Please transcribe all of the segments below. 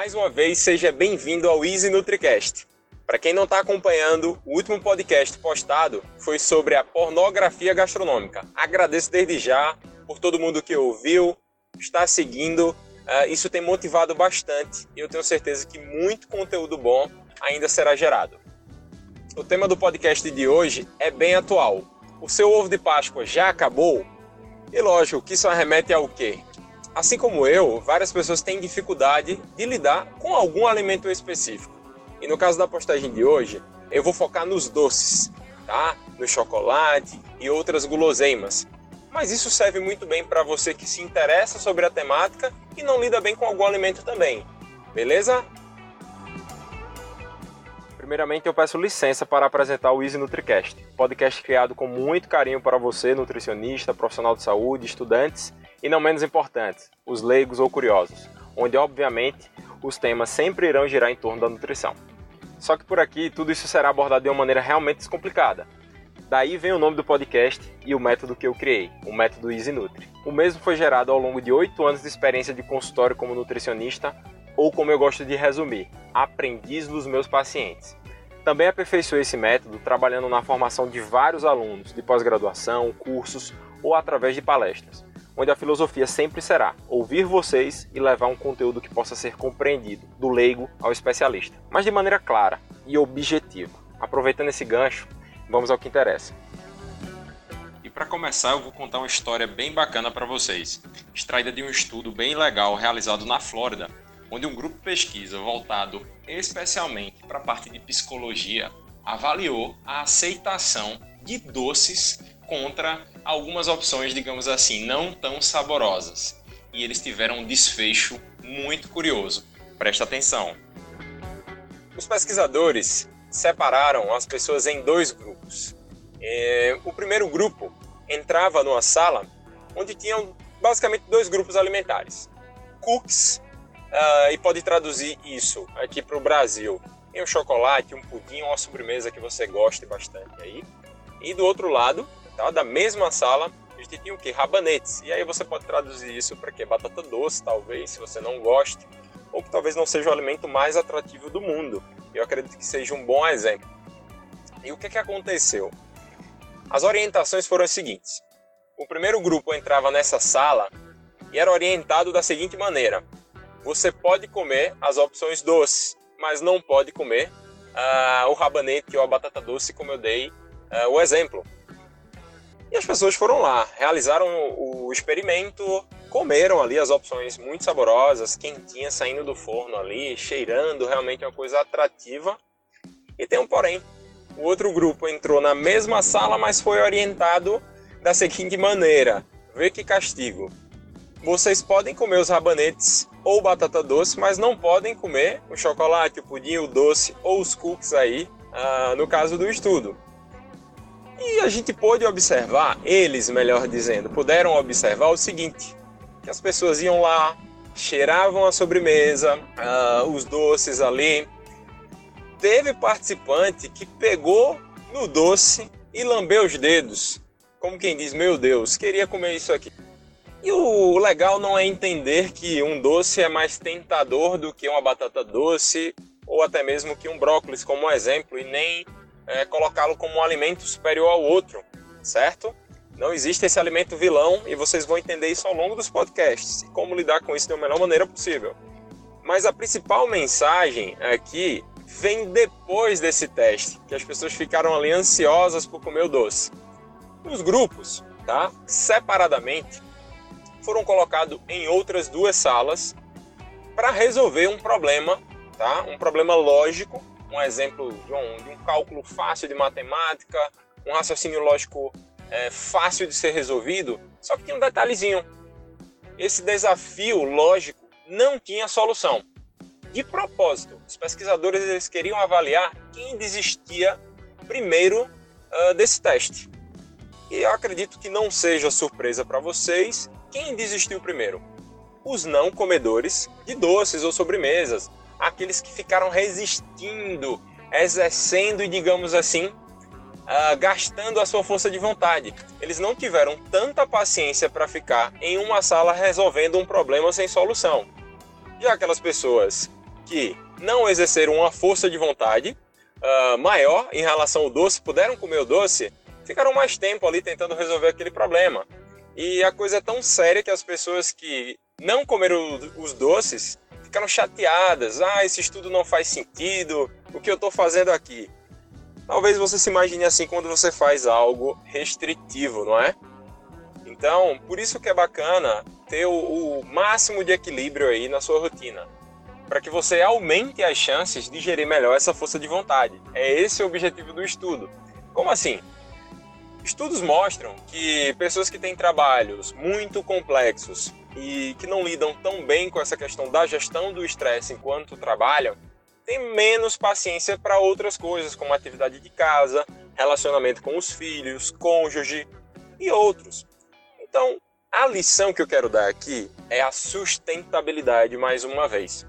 Mais uma vez, seja bem-vindo ao Easy NutriCast. Para quem não está acompanhando, o último podcast postado foi sobre a pornografia gastronômica. Agradeço desde já por todo mundo que ouviu, está seguindo. Uh, isso tem motivado bastante e eu tenho certeza que muito conteúdo bom ainda será gerado. O tema do podcast de hoje é bem atual. O seu ovo de Páscoa já acabou? E lógico que isso remete ao quê? Assim como eu, várias pessoas têm dificuldade de lidar com algum alimento específico. E no caso da postagem de hoje, eu vou focar nos doces, tá? No chocolate e outras guloseimas. Mas isso serve muito bem para você que se interessa sobre a temática e não lida bem com algum alimento também. Beleza? Primeiramente, eu peço licença para apresentar o Easy NutriCast, podcast criado com muito carinho para você, nutricionista, profissional de saúde, estudantes e, não menos importantes, os leigos ou curiosos, onde, obviamente, os temas sempre irão girar em torno da nutrição. Só que por aqui, tudo isso será abordado de uma maneira realmente descomplicada. Daí vem o nome do podcast e o método que eu criei, o método Easy Nutri. O mesmo foi gerado ao longo de oito anos de experiência de consultório como nutricionista, ou como eu gosto de resumir, aprendiz dos meus pacientes. Também aperfeiçoei esse método trabalhando na formação de vários alunos de pós-graduação, cursos ou através de palestras, onde a filosofia sempre será ouvir vocês e levar um conteúdo que possa ser compreendido, do leigo ao especialista, mas de maneira clara e objetiva. Aproveitando esse gancho, vamos ao que interessa. E para começar, eu vou contar uma história bem bacana para vocês, extraída de um estudo bem legal realizado na Flórida, onde um grupo de pesquisa voltado especialmente para a parte de psicologia avaliou a aceitação de doces contra algumas opções, digamos assim, não tão saborosas. E eles tiveram um desfecho muito curioso. Presta atenção. Os pesquisadores separaram as pessoas em dois grupos. É, o primeiro grupo entrava numa sala onde tinham basicamente dois grupos alimentares: cookies uh, e pode traduzir isso aqui para o Brasil em um chocolate, um pudim, uma sobremesa que você goste bastante aí. E do outro lado, tá, da mesma sala, a gente tinha o que? Rabanetes. E aí você pode traduzir isso para que batata doce, talvez, se você não goste, ou que talvez não seja o alimento mais atrativo do mundo. Eu acredito que seja um bom exemplo. E o que, que aconteceu? As orientações foram as seguintes. O primeiro grupo entrava nessa sala e era orientado da seguinte maneira: você pode comer as opções doces, mas não pode comer uh, o rabanete ou a batata doce, como eu dei uh, o exemplo. E as pessoas foram lá, realizaram o, experimento, comeram ali as opções muito saborosas, quentinhas saindo do forno ali, cheirando realmente uma coisa atrativa. E tem um porém. O outro grupo entrou na mesma sala, mas foi orientado da seguinte maneira: vê que castigo vocês podem comer os rabanetes ou batata doce, mas não podem comer o chocolate, o pudim, o doce ou os cookies aí, ah, no caso do estudo. E a gente pôde observar, eles melhor dizendo, puderam observar o seguinte, que as pessoas iam lá, cheiravam a sobremesa, ah, os doces ali. Teve participante que pegou no doce e lambeu os dedos, como quem diz, meu Deus, queria comer isso aqui. E o legal não é entender que um doce é mais tentador do que uma batata doce ou até mesmo que um brócolis, como exemplo, e nem é, colocá-lo como um alimento superior ao outro, certo? Não existe esse alimento vilão e vocês vão entender isso ao longo dos podcasts e como lidar com isso da melhor maneira possível. Mas a principal mensagem aqui vem depois desse teste, que as pessoas ficaram ali ansiosas por comer o doce. Os grupos, tá? Separadamente, foram colocados em outras duas salas para resolver um problema, tá? um problema lógico, um exemplo de um, de um cálculo fácil de matemática, um raciocínio lógico é, fácil de ser resolvido, só que tinha um detalhezinho. Esse desafio lógico não tinha solução. De propósito, os pesquisadores eles queriam avaliar quem desistia primeiro uh, desse teste. E eu acredito que não seja surpresa para vocês quem desistiu primeiro? Os não comedores de doces ou sobremesas, aqueles que ficaram resistindo, exercendo e, digamos assim, uh, gastando a sua força de vontade. Eles não tiveram tanta paciência para ficar em uma sala resolvendo um problema sem solução. Já aquelas pessoas que não exerceram uma força de vontade uh, maior em relação ao doce, puderam comer o doce, ficaram mais tempo ali tentando resolver aquele problema. E a coisa é tão séria que as pessoas que não comeram os doces ficaram chateadas. Ah, esse estudo não faz sentido, o que eu estou fazendo aqui? Talvez você se imagine assim quando você faz algo restritivo, não é? Então, por isso que é bacana ter o, o máximo de equilíbrio aí na sua rotina, para que você aumente as chances de gerir melhor essa força de vontade. É esse o objetivo do estudo. Como assim? Estudos mostram que pessoas que têm trabalhos muito complexos e que não lidam tão bem com essa questão da gestão do estresse enquanto trabalham, têm menos paciência para outras coisas, como atividade de casa, relacionamento com os filhos, cônjuge e outros. Então, a lição que eu quero dar aqui é a sustentabilidade mais uma vez.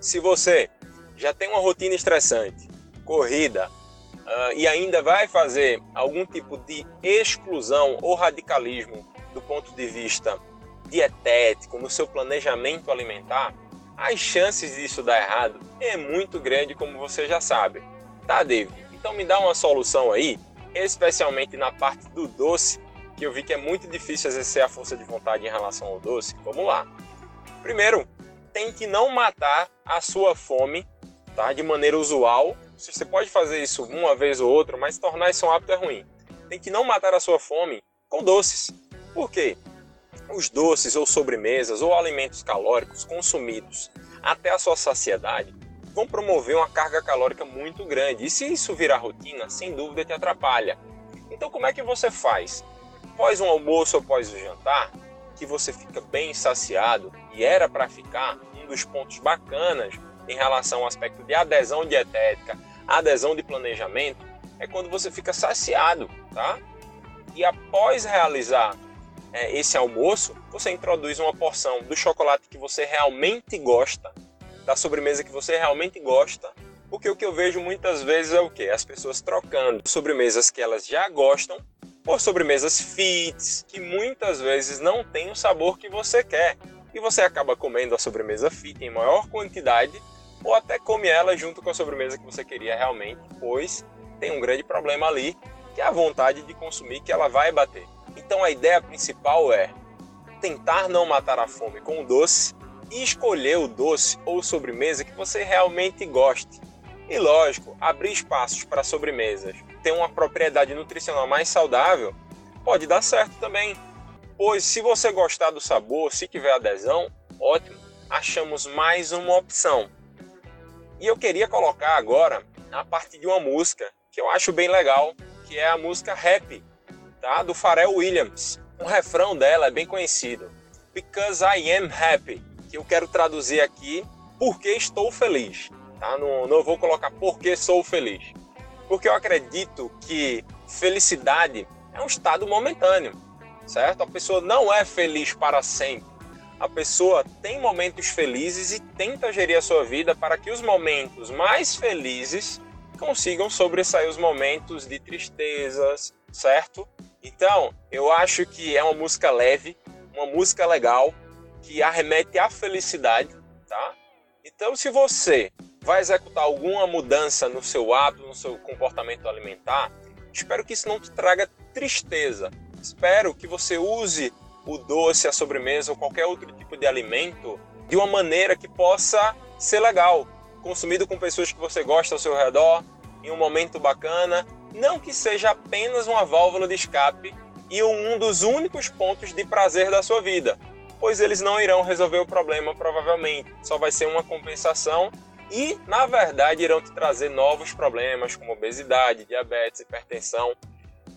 Se você já tem uma rotina estressante, corrida, uh, e ainda vai fazer algum tipo de exclusão ou radicalismo do ponto de vista dietético, no seu planejamento alimentar, as chances disso dar errado é muito grande, como você já sabe. Tá, David? Então me dá uma solução aí, especialmente na parte do doce, que eu vi que é muito difícil exercer a força de vontade em relação ao doce. Vamos lá. Primeiro, tente não matar a sua fome, tá? De maneira usual. Você pode fazer isso uma vez ou outra, mas tornar isso um hábito é ruim. Tente não matar a sua fome com doces. Por quê? Os doces ou sobremesas ou alimentos calóricos consumidos até a sua saciedade vão promover uma carga calórica muito grande. E se isso virar rotina, sem dúvida te atrapalha. Então, como é que você faz? após um almoço ou após o jantar, que você fica bem saciado e era para ficar um dos pontos bacanas em relação ao aspecto de adesão dietética, adesão de planejamento, é quando você fica saciado, tá? E após realizar é, esse almoço, você introduz uma porção do chocolate que você realmente gosta, da sobremesa que você realmente gosta, porque o que eu vejo muitas vezes é o que? As pessoas trocando sobremesas que elas já gostam por sobremesas fits, que muitas vezes não tem o sabor que você quer. E você acaba comendo a sobremesa fit em maior quantidade ou até come ela junto com a sobremesa que você queria realmente, pois tem um grande problema ali, que é a vontade de consumir que ela vai bater. Então a ideia principal é tentar não matar a fome com o doce e escolher o doce ou sobremesa que você realmente goste. E lógico, abrir espaços para sobremesas ter uma propriedade nutricional mais saudável, pode dar certo também. Pois se você gostar do sabor, se tiver adesão, ótimo, achamos mais uma opção. E eu queria colocar agora a partir de uma música que eu acho bem legal, que é a música Happy, tá? do Pharrell Williams. O refrão dela é bem conhecido. Because I am happy, que eu quero traduzir aqui porque estou feliz. Tá? Não, não vou colocar porque sou feliz. Porque eu acredito que felicidade é um estado momentâneo, certo? A pessoa não é feliz para sempre. A pessoa tem momentos felizes e tenta gerir a sua vida para que os momentos mais felizes consigam sobressair os momentos de tristezas, certo? Então, eu acho que é uma música leve, uma música legal, que arremete à felicidade, tá? Então, se você vai executar alguma mudança no seu hábito, no seu comportamento alimentar, espero que isso não te traga tristeza. Espero que você use o doce, a sobremesa ou qualquer outro tipo de alimento de uma maneira que possa ser legal, consumido com pessoas que você gosta ao seu redor, em um momento bacana, não que seja apenas uma válvula de escape e um dos únicos pontos de prazer da sua vida, pois eles não irão resolver o problema provavelmente, só vai ser uma compensação e, na verdade, irão te trazer novos problemas como obesidade, diabetes, hipertensão,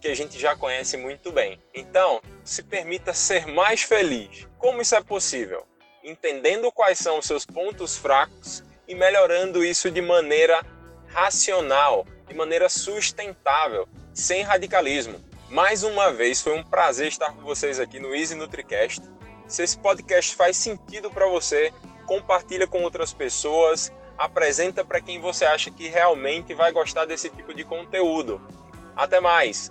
que a gente já conhece muito bem. Então, se permita ser mais feliz. Como isso é possível? Entendendo quais são os seus pontos fracos e melhorando isso de maneira racional, de maneira sustentável, sem radicalismo. Mais uma vez, foi um prazer estar com vocês aqui no Easy NutriCast. Se esse podcast faz sentido para você, compartilha com outras pessoas, apresenta para quem você acha que realmente vai gostar desse tipo de conteúdo. Até mais,